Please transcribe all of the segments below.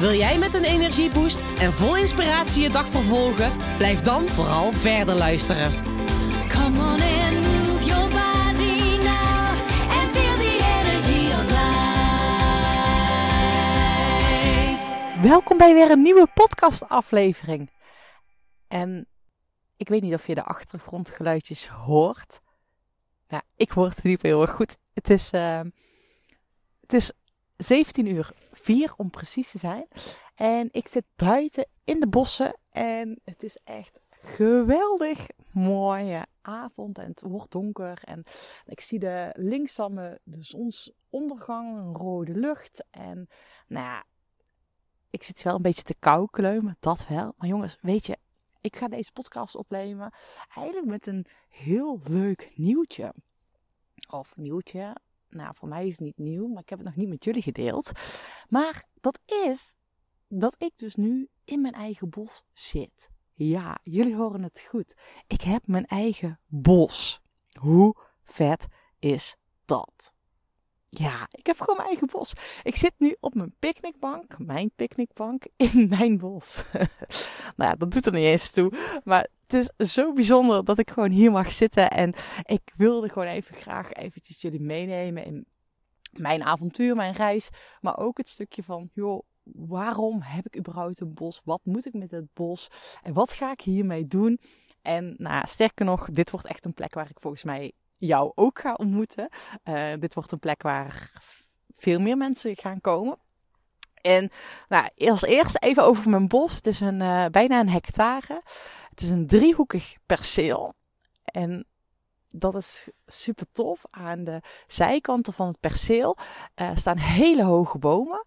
Wil jij met een energieboost en vol inspiratie je dag vervolgen? Blijf dan vooral verder luisteren. Come on and move your body now and feel the energy of life. Welkom bij weer een nieuwe podcastaflevering. En ik weet niet of je de achtergrondgeluidjes hoort. Ja, ik hoor ieder geval heel erg goed. Het is, eh, het is 17 uur 4 om precies te zijn. En ik zit buiten in de bossen. En het is echt geweldig mooie avond. En het wordt donker. En ik zie de links van me de zonsondergang, een rode lucht. En nou ja, ik zit wel een beetje te koukleumen, dat wel. Maar jongens, weet je, ik ga deze podcast opnemen eigenlijk met een heel leuk nieuwtje. Of nieuwtje, nou voor mij is het niet nieuw, maar ik heb het nog niet met jullie gedeeld. Maar dat is dat ik dus nu in mijn eigen bos zit. Ja, jullie horen het goed. Ik heb mijn eigen bos. Hoe vet is dat? Ja, ik heb gewoon mijn eigen bos. Ik zit nu op mijn picknickbank, mijn picknickbank, in mijn bos. nou ja, dat doet er niet eens toe. Maar het is zo bijzonder dat ik gewoon hier mag zitten. En ik wilde gewoon even graag eventjes jullie meenemen in mijn avontuur, mijn reis. Maar ook het stukje van, joh, waarom heb ik überhaupt een bos? Wat moet ik met het bos? En wat ga ik hiermee doen? En nou, sterker nog, dit wordt echt een plek waar ik volgens mij jou ook ga ontmoeten. Uh, dit wordt een plek waar veel meer mensen gaan komen. En nou, als eerste even over mijn bos. Het is een, uh, bijna een hectare. Het is een driehoekig perceel. En dat is super tof. Aan de zijkanten van het perceel uh, staan hele hoge bomen.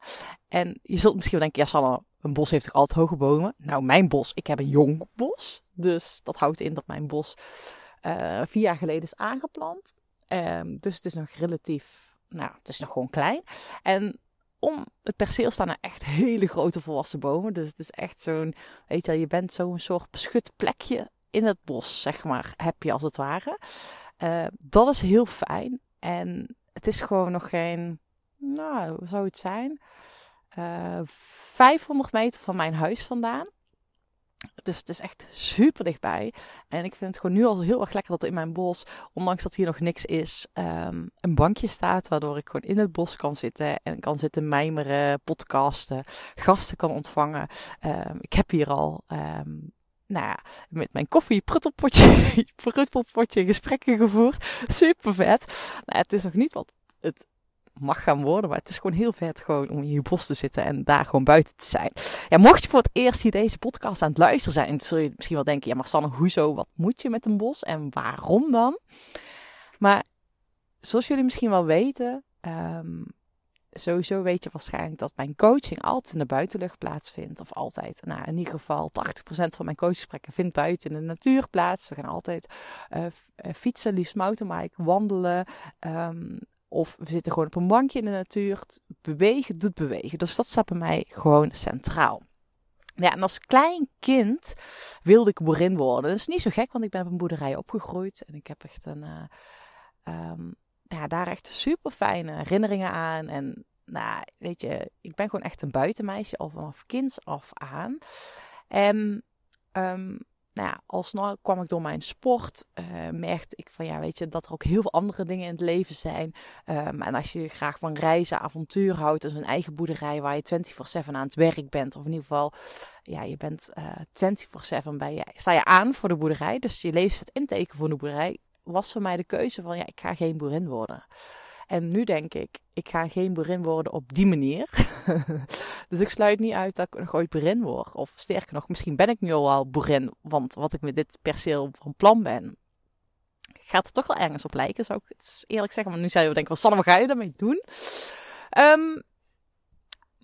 En je zult misschien wel denken, ja Sanne, een bos heeft toch altijd hoge bomen? Nou, mijn bos, ik heb een jong bos. Dus dat houdt in dat mijn bos uh, vier jaar geleden is aangeplant. Um, dus het is nog relatief, nou, het is nog gewoon klein. En om het perceel staan er echt hele grote volwassen bomen. Dus het is echt zo'n, weet je, je bent zo'n soort beschut plekje in het bos, zeg maar, heb je als het ware. Uh, dat is heel fijn. En het is gewoon nog geen, nou, hoe zou het zijn? Uh, 500 meter van mijn huis vandaan. Dus het is echt super dichtbij. En ik vind het gewoon nu al heel erg lekker dat er in mijn bos, ondanks dat hier nog niks is, um, een bankje staat. Waardoor ik gewoon in het bos kan zitten en kan zitten mijmeren, podcasten, gasten kan ontvangen. Um, ik heb hier al, um, nou ja, met mijn koffie, pruttelpotje, pruttelpotje gesprekken gevoerd. Super vet. Nou, het is nog niet wat het mag gaan worden. Maar het is gewoon heel vet gewoon om in je bos te zitten en daar gewoon buiten te zijn. Ja, mocht je voor het eerst hier deze podcast aan het luisteren zijn, zul je misschien wel denken, ja maar Sanne, hoezo, wat moet je met een bos en waarom dan? Maar zoals jullie misschien wel weten, um, sowieso weet je waarschijnlijk dat mijn coaching altijd in de buitenlucht plaatsvindt. Of altijd, nou in ieder geval 80% van mijn coachgesprekken vindt buiten in de natuur plaats. We gaan altijd uh, fietsen, liefst mountainbiken, wandelen, um, of we zitten gewoon op een bankje in de natuur. Bewegen doet bewegen. Dus dat staat bij mij gewoon centraal. Ja, en als klein kind wilde ik boerin worden. Dat is niet zo gek, want ik ben op een boerderij opgegroeid. En ik heb echt een, uh, um, ja, daar echt super fijne herinneringen aan. En nou, weet je, ik ben gewoon echt een buitenmeisje al vanaf kinds af aan. En um, nou ja, alsnog kwam ik door mijn sport, uh, merkte ik van ja, weet je, dat er ook heel veel andere dingen in het leven zijn. Um, en als je graag van reizen, avontuur houdt, dus een eigen boerderij waar je 24-7 aan het werk bent. Of in ieder geval, ja, je bent uh, 24-7 bij je, sta je aan voor de boerderij. Dus je leeft het inteken voor de boerderij. Was voor mij de keuze van ja, ik ga geen boerin worden. En nu denk ik, ik ga geen boerin worden op die manier. dus ik sluit niet uit dat ik nog ooit boerin word. Of sterker nog, misschien ben ik nu al wel boerin. Want wat ik met dit perceel van plan ben, gaat er toch wel ergens op lijken. Zou ik eerlijk zeggen. Maar nu zou je denken, wat Sanne, wat ga je daarmee doen? Um,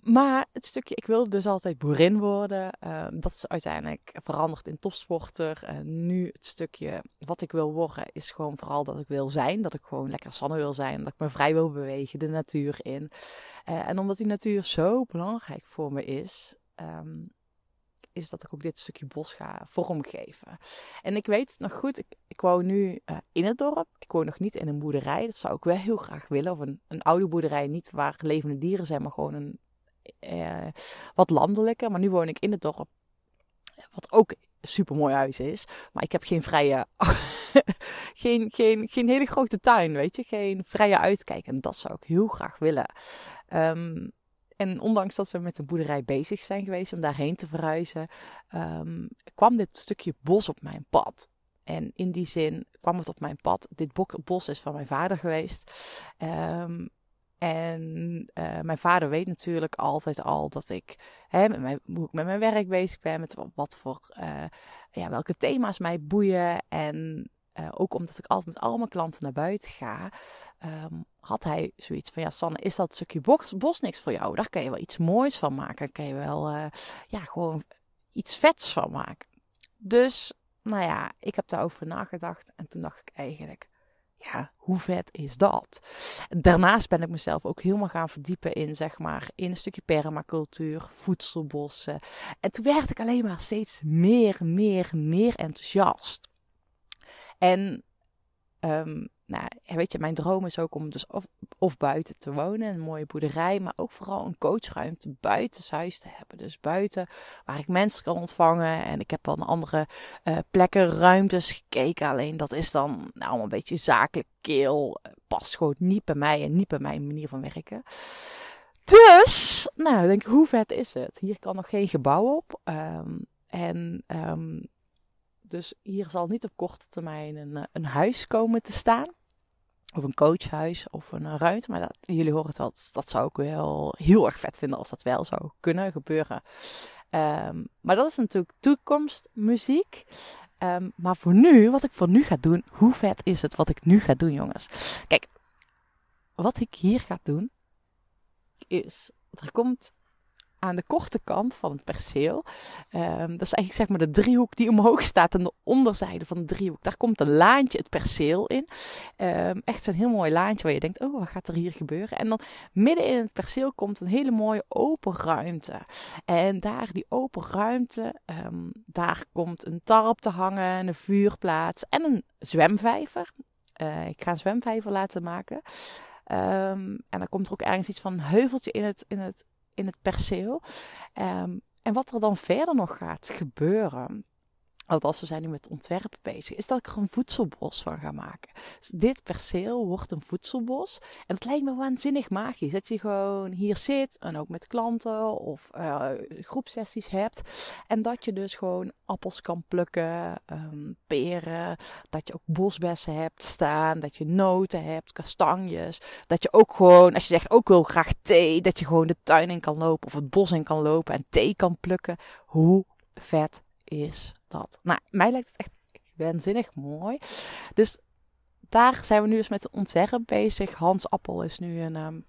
Maar het stukje, ik wilde dus altijd boerin worden. Uh, dat is uiteindelijk veranderd in topsporter. Nu het stukje wat ik wil worden is gewoon vooral dat ik wil zijn. Dat ik gewoon lekker Sanne wil zijn. Dat ik me vrij wil bewegen, de natuur in. Uh, en omdat die natuur zo belangrijk voor me is, um, is dat ik ook dit stukje bos ga vormgeven. En ik weet nog goed, ik, ik woon nu uh, in het dorp. Ik woon nog niet in een boerderij. Dat zou ik wel heel graag willen. Of een, een oude boerderij, niet waar levende dieren zijn, maar gewoon een uh, wat landelijker. Maar nu woon ik in het dorp. Wat ook een super mooi huis is. Maar ik heb geen vrije. geen, geen, geen hele grote tuin, weet je. Geen vrije uitkijk. En dat zou ik heel graag willen. Um, en ondanks dat we met de boerderij bezig zijn geweest om daarheen te verhuizen, um, kwam dit stukje bos op mijn pad. En in die zin kwam het op mijn pad. Dit bos is van mijn vader geweest. Um, en uh, mijn vader weet natuurlijk altijd al dat ik hè, met mijn, hoe ik met mijn werk bezig ben, met wat voor, uh, ja, welke thema's mij boeien. En uh, ook omdat ik altijd met al mijn klanten naar buiten ga, um, had hij zoiets van: Ja, Sanne, is dat stukje bos, bos niks voor jou? Daar kan je wel iets moois van maken. Daar kan je wel, ja, gewoon iets vets van maken. Dus, nou ja, ik heb daarover nagedacht. En toen dacht ik eigenlijk ja, hoe vet is dat? Daarnaast ben ik mezelf ook helemaal gaan verdiepen in, zeg maar, in een stukje permacultuur, voedselbossen. En toen werd ik alleen maar steeds meer, meer, meer enthousiast. En um, nou, weet je, mijn droom is ook om dus of, buiten te wonen, een mooie boerderij, maar ook vooral een coachruimte buitenshuis te hebben. Dus buiten waar ik mensen kan ontvangen. En ik heb naar andere uh, plekken, ruimtes gekeken. Alleen dat is dan nou, een beetje zakelijk keel. Past gewoon niet bij mij en niet bij mijn manier van werken. Dus, nou, denk ik, hoe vet is het? Hier kan nog geen gebouw op. Um, en um, dus hier zal niet op korte termijn een, een huis komen te staan. Of een coachhuis of een ruimte. Maar dat, jullie horen het wel, dat zou ik wel heel erg vet vinden als dat wel zou kunnen gebeuren. Um, maar dat is natuurlijk toekomstmuziek. Um, maar voor nu, wat ik voor nu ga doen, hoe vet is het wat ik nu ga doen, jongens? Kijk, wat ik hier ga doen, is, er komt aan de korte kant van het perceel. Um, dat is eigenlijk zeg maar de driehoek die omhoog staat aan de onderzijde van de driehoek. Daar komt een laantje het perceel in. Um, echt zo'n heel mooi laantje waar je denkt, oh wat gaat er hier gebeuren? En dan midden in het perceel komt een hele mooie open ruimte. En daar die open ruimte, um, daar komt een tarp te hangen, een vuurplaats en een zwemvijver. Uh, ik ga een zwemvijver laten maken. En dan komt er ook ergens iets van een heuveltje in het, in het in het perceel. Um, en wat er dan verder nog gaat gebeuren. Althans, we zijn nu met ontwerpen bezig. Is dat ik er een voedselbos van ga maken. Dus dit perceel wordt een voedselbos. En het lijkt me waanzinnig magisch. Dat je gewoon hier zit. En ook met klanten of uh, groepsessies hebt. En dat je dus gewoon appels kan plukken. Um, peren. Dat je ook bosbessen hebt staan. Dat je noten hebt. Kastanjes. Dat je ook gewoon, als je zegt ook wil graag thee. Dat je gewoon de tuin in kan lopen. Of het bos in kan lopen. En thee kan plukken. Hoe vet is dat. Nou, mij lijkt het echt waanzinnig mooi. Dus daar zijn we nu dus met het ontwerp bezig. Hans Appel is nu een, um,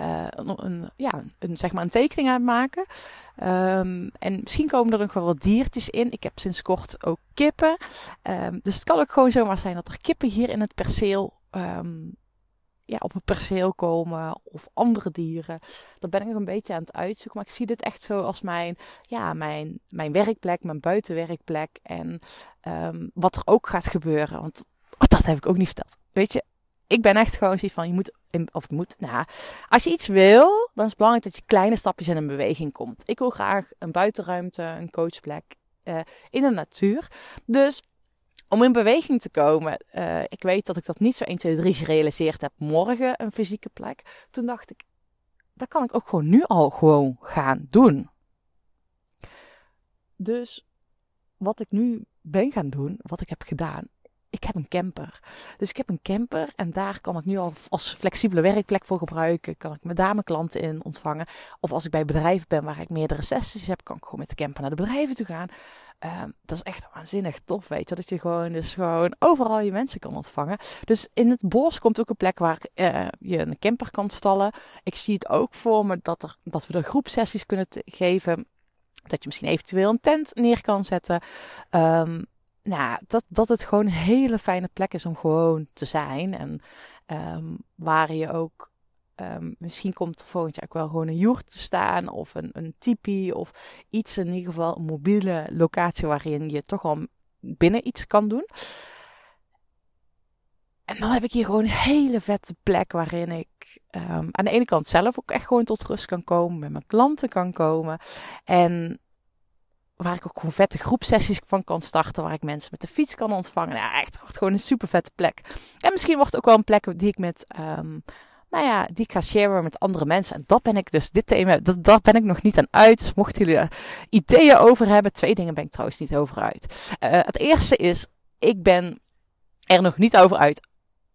uh, een, een, ja, een, zeg maar een tekening aan het maken. Um, en misschien komen er nog wel wat diertjes in. Ik heb sinds kort ook kippen. Um, dus het kan ook gewoon zomaar zijn dat er kippen hier in het perceel ja, op het perceel komen of andere dieren. Dat ben ik nog een beetje aan het uitzoeken. Maar ik zie dit echt zo als mijn, ja, mijn, mijn werkplek, mijn buitenwerkplek. En um, wat er ook gaat gebeuren. Want oh, dat heb ik ook niet verteld. Weet je, ik ben echt gewoon zoiets van, je moet, of moet, nou, als je iets wil, dan is het belangrijk dat je kleine stapjes in een beweging komt. Ik wil graag een buitenruimte, een coachplek uh, in de natuur. Dus om in beweging te komen. Uh, ik weet dat ik dat niet zo 1, 2, 3 gerealiseerd heb. Morgen een fysieke plek. Toen dacht ik, dat kan ik ook gewoon nu al gewoon gaan doen. Dus wat ik nu ben gaan doen, wat ik heb gedaan, ik heb een camper. Dus ik heb een camper en daar kan ik nu al als flexibele werkplek voor gebruiken. Kan ik met daar mijn klanten in ontvangen. Of als ik bij bedrijven ben waar ik meerdere sessies heb, kan ik gewoon met de camper naar de bedrijven toe gaan. Ehm, dat is echt waanzinnig tof, weet je. Dat je gewoon, dus gewoon overal je mensen kan ontvangen. Dus in het bos komt ook een plek waar eh, je een camper kan stallen. Ik zie het ook voor me dat, er, dat we er groepsessies kunnen geven. Dat je misschien eventueel een tent neer kan zetten. Ehm, nou, dat, dat het gewoon een hele fijne plek is om gewoon te zijn. En ehm, waar je ook... ehm, misschien komt er volgend jaar ook wel gewoon een joert te staan. Of een, een tipi. Of iets in ieder geval. Een mobiele locatie waarin je toch al binnen iets kan doen. En dan heb ik hier gewoon een hele vette plek waarin ik ehm, aan de ene kant zelf ook echt gewoon tot rust kan komen. Met mijn klanten kan komen. En waar ik ook gewoon vette groepsessies van kan starten. Waar ik mensen met de fiets kan ontvangen. Ja, echt, het wordt gewoon een super vette plek. En misschien wordt het ook wel een plek die ik met, ehm, nou ja, die ik ga met andere mensen. En dat ben ik dus, dit thema, dat, daar ben ik nog niet aan uit. Dus mochten jullie er ideeën over hebben. Twee dingen ben ik trouwens niet over uit. Eh, het eerste is, ik ben er nog niet over uit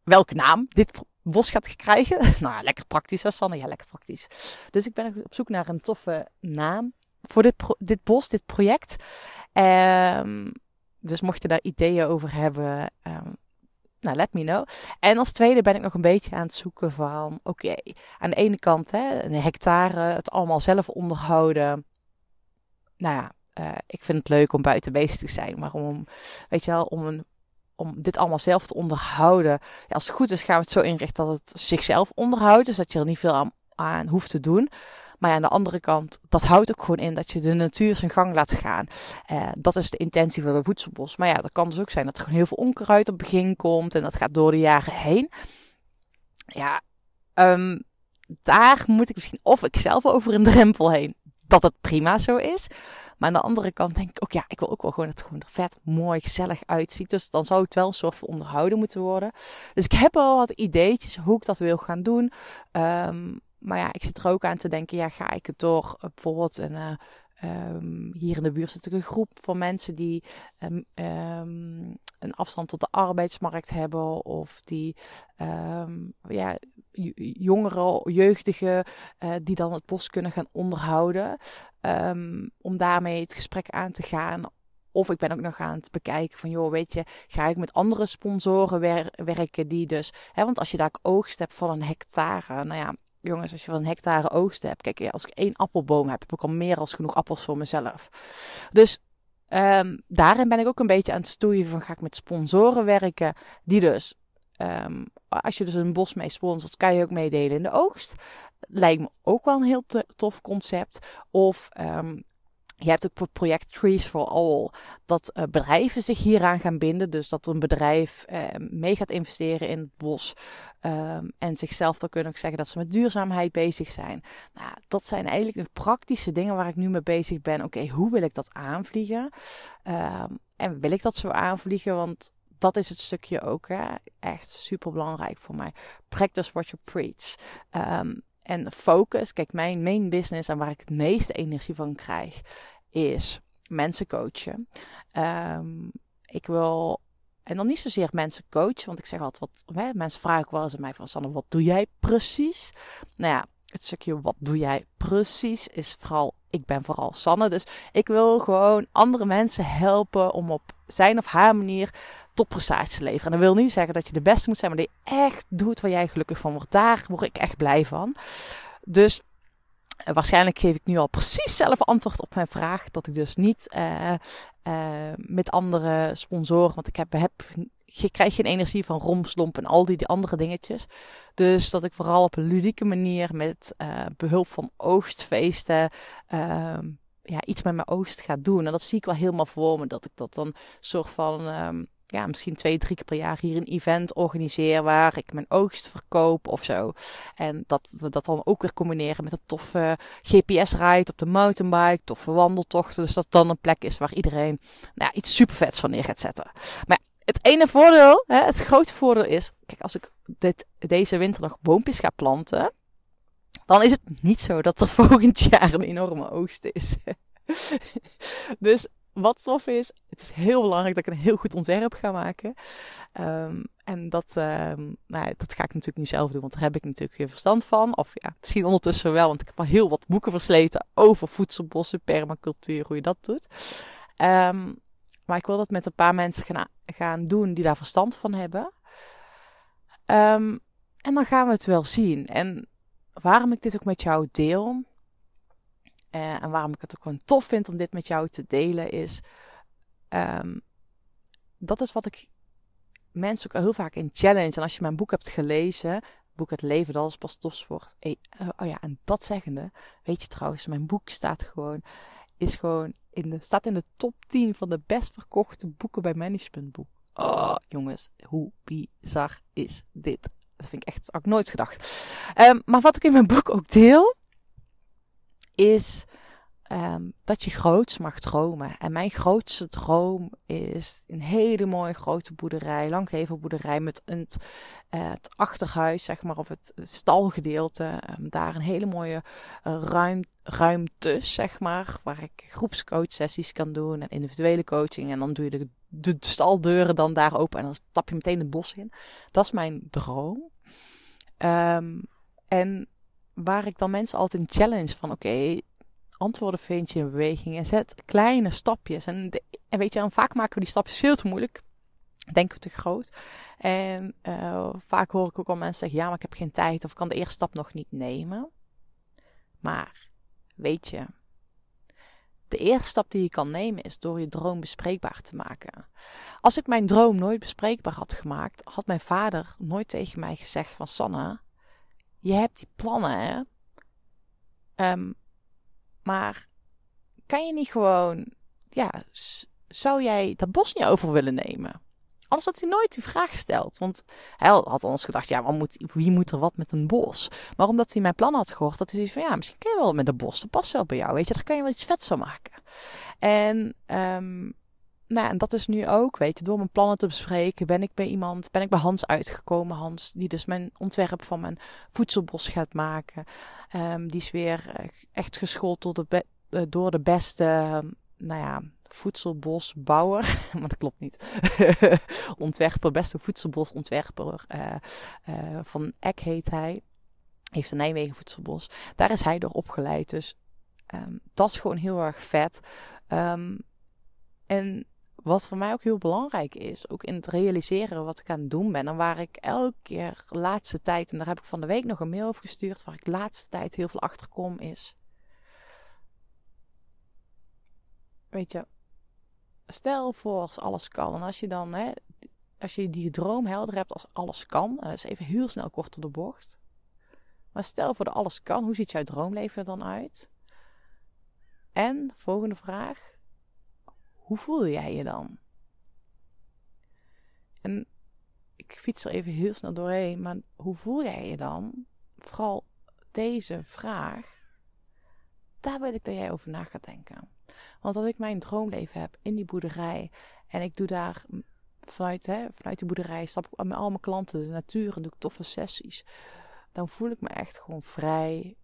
welke naam dit bos gaat krijgen. nou, lekker praktisch, hè Sanne? Ja, lekker praktisch. Dus ik ben op zoek naar een toffe naam voor dit, dit bos, dit project. Ehm, dus mocht je daar ideeën over hebben, ehm, nou, let me know. En als tweede ben ik nog een beetje aan het zoeken van, oké, aan de ene kant hè, een hectare, het allemaal zelf onderhouden. Nou ja, eh, ik vind het leuk om buiten bezig te zijn, maar om, weet je wel, om, een, om dit allemaal zelf te onderhouden. Ja, als het goed is gaan we het zo inrichten dat het zichzelf onderhoudt, dus dat je er niet veel aan hoeft te doen. Maar aan de andere kant, dat houdt ook gewoon in dat je de natuur zijn gang laat gaan. Eh, dat is de intentie van een voedselbos. Maar ja, dat kan dus ook zijn dat er gewoon heel veel onkruid op begin komt. En dat gaat door de jaren heen. Ja, ehm, daar moet ik misschien of ik zelf over een drempel heen. Dat het prima zo is. Maar aan de andere kant denk ik ook, ja, ik wil ook wel gewoon dat het gewoon er vet, mooi, gezellig uitziet. Dus dan zou het wel een soort van onderhouden moeten worden. Dus ik heb al wat ideetjes hoe ik dat wil gaan doen. Ehm, maar ja, ik zit er ook aan te denken, ja, ga ik het door eh, bijvoorbeeld een, eh, ehm, hier in de buurt zit een groep van mensen die ehm, ehm, een afstand tot de arbeidsmarkt hebben of die ja, jongeren, jeugdigen eh, die dan het bos kunnen gaan onderhouden. Om daarmee het gesprek aan te gaan. Of ik ben ook nog aan het bekijken van, joh, weet je, ga ik met andere sponsoren wer- werken die dus, hè, want als je daar oogst hebt van een hectare, nou ja, jongens, als je van een hectare oogst hebt, kijk, als ik één appelboom heb, heb ik al meer dan genoeg appels voor mezelf. Dus ehm, daarin ben ik ook een beetje aan het stoeien van, ga ik met sponsoren werken, die dus, ehm, als je dus een bos mee sponsort, kan je ook meedelen in de oogst. Lijkt me ook wel een heel tof concept. Of ehm, je hebt het project Trees for All. Dat eh, bedrijven zich hieraan gaan binden. Dus dat een bedrijf eh, mee gaat investeren in het bos. ehm, en zichzelf dan kunnen ook zeggen dat ze met duurzaamheid bezig zijn. Nou, dat zijn eigenlijk de praktische dingen waar ik nu mee bezig ben. Oké, hoe wil ik dat aanvliegen? Ehm, en wil ik dat zo aanvliegen? Want dat is het stukje ook hè? echt super belangrijk voor mij. Practice what you preach. Ehm, en focus, kijk, mijn main business en waar ik het meeste energie van krijg, is mensen coachen. Ehm, ik wil, en dan niet zozeer mensen coachen, want ik zeg altijd wat, hè, mensen vragen wel eens aan mij van Sanne, wat doe jij precies? Nou ja, het stukje wat doe jij precies is vooral, ik ben vooral Sanne, dus ik wil gewoon andere mensen helpen om op zijn of haar manier topprestaties te leveren. En dat wil niet zeggen dat je de beste moet zijn, maar dat je echt doet waar jij gelukkig van wordt. Daar word ik echt blij van. Dus eh, waarschijnlijk geef ik nu al precies zelf antwoord op mijn vraag. Dat ik dus niet eh, eh, met andere sponsoren, want ik heb, heb, je krijgt geen energie van romslomp en al die, andere dingetjes. Dus dat ik vooral op een ludieke manier met eh, behulp van oogstfeesten ehm, ja, iets met mijn oogst ga doen. En dat zie ik wel helemaal voor me. Dat ik dat dan soort van ehm, ja, misschien twee, drie keer per jaar hier een event organiseer waar ik mijn oogst verkoop of zo. En dat we dat dan ook weer combineren met een toffe GPS-ride op de mountainbike, toffe wandeltochten. Dus dat dan een plek is waar iedereen nou iets super vets van neer gaat zetten. Maar het ene voordeel, hè, het grote voordeel is, kijk, als ik dit, deze winter nog boompjes ga planten, dan is het niet zo dat er volgend jaar een enorme oogst is. dus wat tof is, het is heel belangrijk dat ik een heel goed ontwerp ga maken. Ehm, en dat, ehm, nou, dat ga ik natuurlijk niet zelf doen, want daar heb ik natuurlijk geen verstand van. Of ja, misschien ondertussen wel, want ik heb al heel wat boeken versleten over voedselbossen, permacultuur, hoe je dat doet. Ehm, maar ik wil dat met een paar mensen gaan, gaan doen die daar verstand van hebben. En dan gaan we het wel zien. En waarom ik dit ook met jou deel. Eh, en waarom ik het ook gewoon tof vind om dit met jou te delen, is. ehm, dat is wat ik mensen ook heel vaak in challenge. En als je mijn boek hebt gelezen, boek Het Leven, dat is pas topsport. Eh, oh ja, en dat zeggende, weet je trouwens, mijn boek staat gewoon, is gewoon in de, staat in de top 10 van de best verkochte boeken bij Managementboek. Oh, jongens, hoe bizar is dit? Dat vind ik echt, ik nooit gedacht. Ehm, maar wat ik in mijn boek ook deel, is ehm, dat je groots mag dromen. En mijn grootste droom is een hele mooie grote boerderij, langgevelboerderij met een, eh, het achterhuis, zeg maar, of het stalgedeelte. Ehm, daar een hele mooie eh, ruim, ruimtes, zeg maar, waar ik groepscoachsessies kan doen en individuele coaching. En dan doe je de, de staldeuren dan daar open en dan stap je meteen het bos in. Dat is mijn droom. Ehm, en waar ik dan mensen altijd een challenge van, oké, antwoorden vind je in beweging en zet kleine stapjes. En, en weet je, dan vaak maken we die stapjes veel te moeilijk. Denken we te groot. En eh, vaak hoor ik ook al mensen zeggen, ja, maar ik heb geen tijd of ik kan de eerste stap nog niet nemen. Maar, weet je, de eerste stap die je kan nemen is door je droom bespreekbaar te maken. Als ik mijn droom nooit bespreekbaar had gemaakt, had mijn vader nooit tegen mij gezegd van Sanne, je hebt die plannen, hè? Ehm, maar kan je niet gewoon, ja, zou jij dat bos niet over willen nemen? Anders had hij nooit die vraag gesteld. Want hij had anders gedacht, ja, moet, wie moet er wat met een bos? Maar omdat hij mijn plan had gehoord, dat hij van, ja, misschien kun je wel met een bos. Dat past wel bij jou, weet je. Daar kan je wel iets vets van maken. En, ehm, nou, ja, en dat is nu ook, weet je, door mijn plannen te bespreken, ben ik bij iemand, ben ik bij Hans uitgekomen. Hans, die dus mijn ontwerp van mijn voedselbos gaat maken. Ehm, die is weer eh, echt geschoold door de, eh, beste, ehm, nou ja, voedselbosbouwer. maar dat klopt niet. ontwerper, beste voedselbosontwerper. eh van Eck heet hij. Heeft een Nijmegen voedselbos. Daar is hij door opgeleid. Dus ehm, dat is gewoon heel erg vet. En wat voor mij ook heel belangrijk is, ook in het realiseren wat ik aan het doen ben. En waar ik elke keer laatste tijd, en daar heb ik van de week nog een mail over gestuurd, waar ik laatste tijd heel veel achter kom, is. Weet je, stel voor als alles kan. En als je dan, hè, als je die droom helder hebt als alles kan, en dat is even heel snel kort door de bocht. Maar stel voor dat alles kan, hoe ziet jouw droomleven er dan uit? En, volgende vraag, hoe voel jij je dan? En ik fiets er even heel snel doorheen, maar hoe voel jij je dan? Vooral deze vraag, daar wil ik dat jij over na gaat denken. Want als ik mijn droomleven heb in die boerderij en ik doe daar vanuit, hè, boerderij, stap ik met al mijn klanten de natuur en doe ik toffe sessies, dan voel ik me echt gewoon vrij,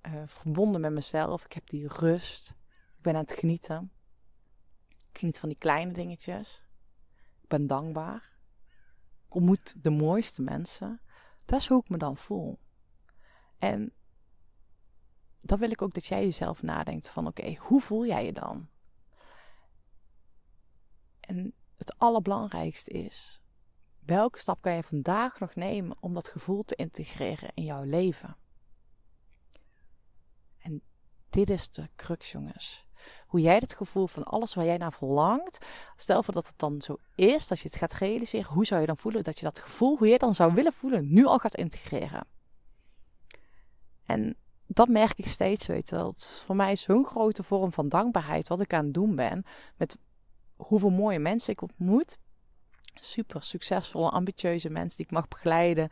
eh, verbonden met mezelf. Ik heb die rust. Ik ben aan het genieten. Ik geniet van die kleine dingetjes. Ik ben dankbaar. Ik ontmoet de mooiste mensen. Dat is hoe ik me dan voel. En dan wil ik ook dat jij jezelf nadenkt van oké, hoe voel jij je dan? En het allerbelangrijkste is, welke stap kan je vandaag nog nemen om dat gevoel te integreren in jouw leven? En dit is de crux, jongens. Hoe jij het gevoel van alles waar jij naar verlangt, stel voor dat het dan zo is, dat je het gaat realiseren, hoe zou je dan voelen dat je dat gevoel, hoe je dan zou willen voelen, nu al gaat integreren? En dat merk ik steeds, weet je wel. Het is voor mij zo'n grote vorm van dankbaarheid wat ik aan het doen ben. Met hoeveel mooie mensen ik ontmoet. Super succesvolle, ambitieuze mensen die ik mag begeleiden.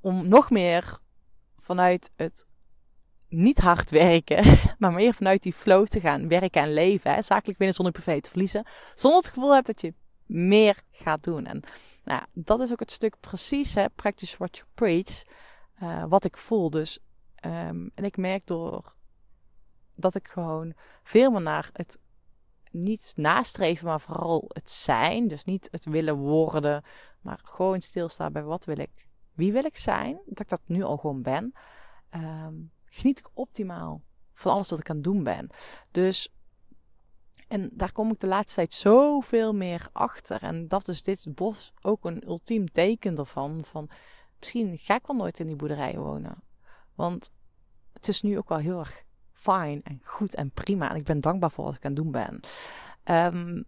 Om nog meer vanuit het niet hard werken, maar meer vanuit die flow te gaan werken en leven. Hè? Zakelijk winnen zonder privé te verliezen. Zonder het gevoel hebt dat je meer gaat doen. En nou, dat is ook het stuk precies, hè? practice what you preach. Uh, wat ik voel. Dus Um, en ik merk door dat ik gewoon veel meer naar het niet nastreven, maar vooral het zijn. Dus niet het willen worden, maar gewoon stilstaan bij wat wil ik, wie wil ik zijn. Dat ik dat nu al gewoon ben. Ehm, geniet ik optimaal van alles wat ik aan het doen ben. Dus, en daar kom ik de laatste tijd zoveel meer achter. En dat is dit bos ook een ultiem teken ervan. Van, misschien ga ik wel nooit in die boerderij wonen. Want het is nu ook wel heel erg fijn en goed en prima. En ik ben dankbaar voor wat ik aan het doen ben. Ehm,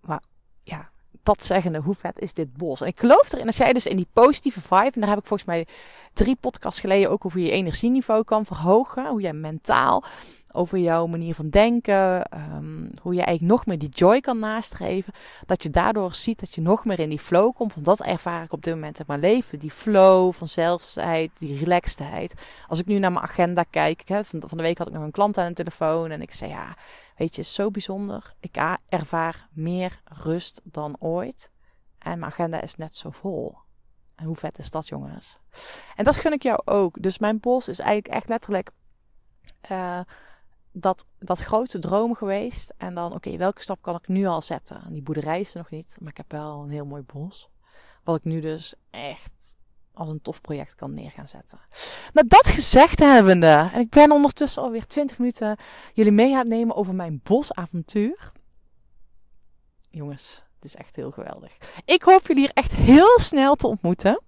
maar ja, dat zeggende, hoe vet is dit bos? En ik geloof erin, als jij dus in die positieve vibe, en daar heb ik volgens mij drie podcasts geleden ook over je energieniveau kan verhogen, hoe jij mentaal, over jouw manier van denken, ehm, hoe je eigenlijk nog meer die joy kan nastreven, dat je daardoor ziet dat je nog meer in die flow komt, want dat ervaar ik op dit moment in mijn leven, die flow van zelfsheid, die relaxedheid. Als ik nu naar mijn agenda kijk, hè, van, de week had ik nog een klant aan de telefoon en ik zei ja, Weet je, zo bijzonder. Ik ervaar meer rust dan ooit. En mijn agenda is net zo vol. En hoe vet is dat, jongens? En dat gun ik jou ook. Dus mijn pols is eigenlijk echt letterlijk uh, dat, dat grote droom geweest. En dan, oké, welke stap kan ik nu al zetten? En die boerderij is er nog niet, maar ik heb wel een heel mooi bos. Wat ik nu dus echt als een tof project kan neer gaan zetten. Nou, dat gezegd hebbende, en ik ben ondertussen alweer 20 minuten jullie mee aan het nemen over mijn bosavontuur. Jongens, het is echt heel geweldig. Ik hoop jullie hier echt heel snel te ontmoeten.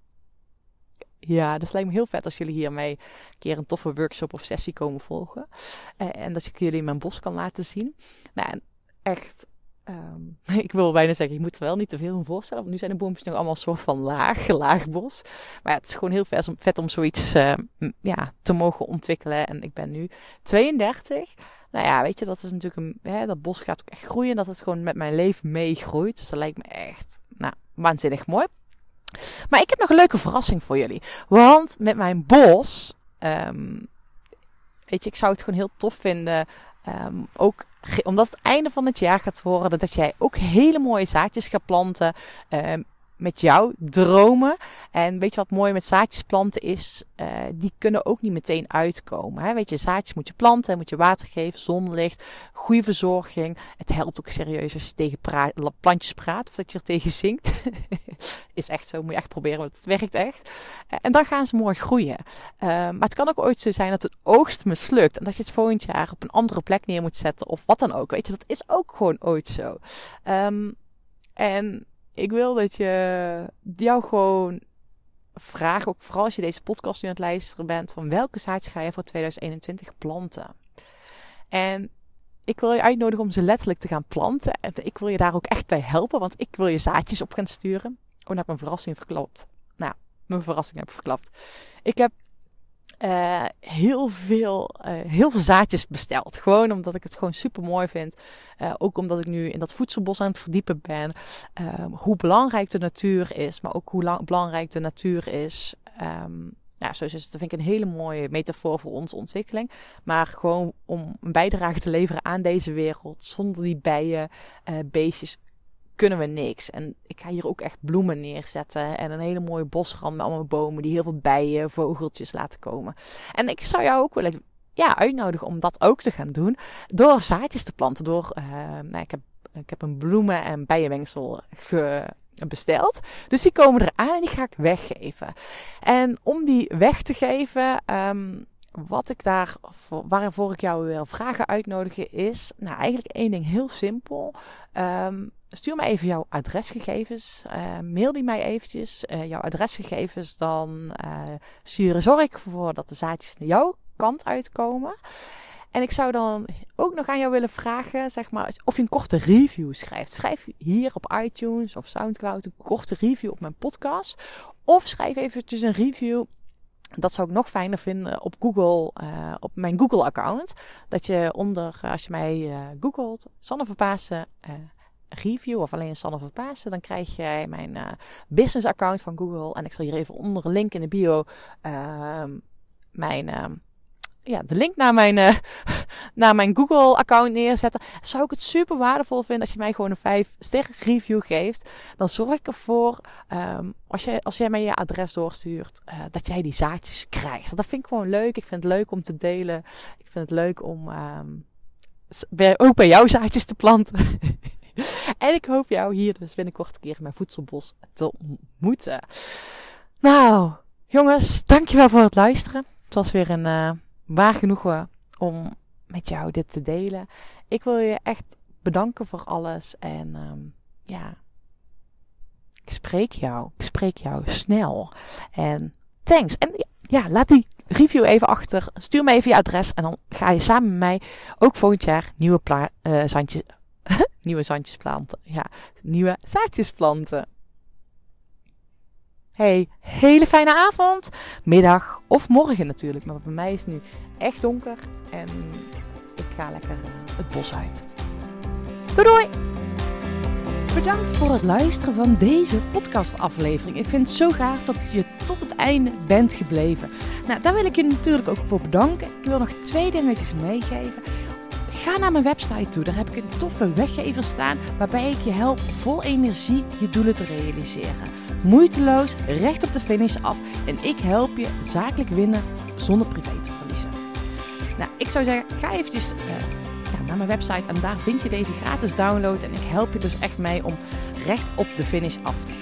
Ja, dat lijkt me heel vet als jullie hiermee een keer een toffe workshop of sessie komen volgen. Eh, en dat ik jullie mijn bos kan laten zien. Nou, echt Um, ik wil bijna zeggen, je moet er wel niet te veel in voorstellen. Want nu zijn de boompjes nog allemaal een soort van laag, laag bos. Maar ja, het is gewoon heel vet om, vet om zoiets uh, ja, te mogen ontwikkelen. En ik ben nu 32. Nou ja, weet je, dat is natuurlijk een, hè, dat bos gaat ook echt groeien. Dat het gewoon met mijn leven meegroeit. Dus dat lijkt me echt, nou, waanzinnig mooi. Maar ik heb nog een leuke verrassing voor jullie. Want met mijn bos, um, weet je, ik zou het gewoon heel tof vinden. Um, ook omdat het einde van het jaar gaat worden, dat jij ook hele mooie zaadjes gaat planten. Uh, met jouw dromen. En weet je wat mooi met zaadjes planten is? Uh, die kunnen ook niet meteen uitkomen. Hè? Weet je, zaadjes moet je planten, moet je water geven, zonlicht, goede verzorging. Het helpt ook serieus als je tegen plantjes praat of dat je er tegen zingt. is echt zo, moet je echt proberen, want het werkt echt. Uh, en dan gaan ze mooi groeien. Uh, maar het kan ook ooit zo zijn dat het oogst mislukt. En dat je het volgend jaar op een andere plek neer moet zetten of wat dan ook. Weet je, dat is ook gewoon ooit zo. Um, en ik wil dat je jou gewoon vraag, ook vooral als je deze podcast nu aan het luisteren bent, van welke zaadjes ga je voor 2021 planten? En ik wil je uitnodigen om ze letterlijk te gaan planten. En ik wil je daar ook echt bij helpen, want ik wil je zaadjes op gaan sturen. Oh, nou heb ik mijn verrassing verklapt. Nou, mijn verrassing heb ik verklapt. Ik heb uh, heel, veel, uh, heel veel zaadjes besteld. Gewoon omdat ik het gewoon super mooi vind. Uh, ook omdat ik nu in dat voedselbos aan het verdiepen ben. hoe belangrijk de natuur is, maar ook hoe lang, belangrijk de natuur is. Um, zo is het, dat vind ik een hele mooie metafoor voor onze ontwikkeling. Maar gewoon om een bijdrage te leveren aan deze wereld. Zonder die bijen, beestjes, kunnen we niks. En ik ga hier ook echt bloemen neerzetten. En een hele mooie bosrand met allemaal bomen die heel veel bijen, vogeltjes laten komen. En ik zou jou ook willen ja, uitnodigen om dat ook te gaan doen. Door zaadjes te planten. Door, uh, nou, ik, heb, ik heb een bloemen- en bijenwengsel ge, besteld. Dus die komen eraan en die ga ik weggeven. En om die weg te geven, um, wat ik daar, waarvoor ik jou wil vragen uitnodigen is, nou eigenlijk één ding heel simpel. Um, stuur me even jouw adresgegevens. Uh, mail die mij eventjes. Uh, jouw adresgegevens. Dan uh, sturen, zorg ik ervoor dat de zaadjes naar jouw kant uitkomen. En ik zou dan ook nog aan jou willen vragen, zeg maar, of je een korte review schrijft. Schrijf hier op iTunes of Soundcloud een korte review op mijn podcast. Of schrijf eventjes een review dat zou ik nog fijner vinden op Google, op mijn Google-account. Dat je onder, als je mij googelt, Sanne Verpaassen, uh, review of alleen Sanne Verpaassen, dan krijg jij mijn uh, business account van Google. En ik zal hier even onder een link in de bio uh, mijn, uh, ja, de link naar mijn, uh, naar mijn Google account neerzetten. Zou ik het super waardevol vinden als je mij gewoon een 5 sterren review geeft. Dan zorg ik ervoor, um, als, jij, als jij mij je adres doorstuurt, uh, dat jij die zaadjes krijgt. Dat vind ik gewoon leuk. Ik vind het leuk om te delen. Ik vind het leuk om... Ook bij jou zaadjes te planten. en ik hoop jou hier dus binnenkort een keer mijn voedselbos te ontmoeten. Nou, jongens, dankjewel voor het luisteren. Het was weer een eh, waar genoegen om met jou dit te delen. Ik wil je echt bedanken voor alles. En ehm, ja, ik spreek jou. Ik spreek jou snel. En thanks. En ja, laat die review even achter. Stuur me even je adres. En dan ga je samen met mij ook volgend jaar nieuwe, pla- eh, zandjes, nieuwe zandjes planten. Ja, nieuwe zaadjes planten. Hey, hele fijne avond, middag of morgen natuurlijk. Maar bij mij is het nu echt donker en ik ga lekker eh, het bos uit. Doei doei! Bedankt voor het luisteren van deze podcastaflevering. Ik vind het zo gaaf dat je tot het einde bent gebleven. Nou, daar wil ik je natuurlijk ook voor bedanken. Ik wil nog twee dingetjes meegeven. Ga naar mijn website toe. Daar heb ik een toffe weggever staan waarbij ik je help vol energie je doelen te realiseren. Moeiteloos, recht op de finish af en ik help je zakelijk winnen zonder privé te verliezen. Nou, ik zou zeggen, ga eventjes eh, naar mijn website en daar vind je deze gratis download. En ik help je dus echt mee om recht op de finish af te gaan.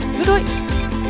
Doei doei! Come on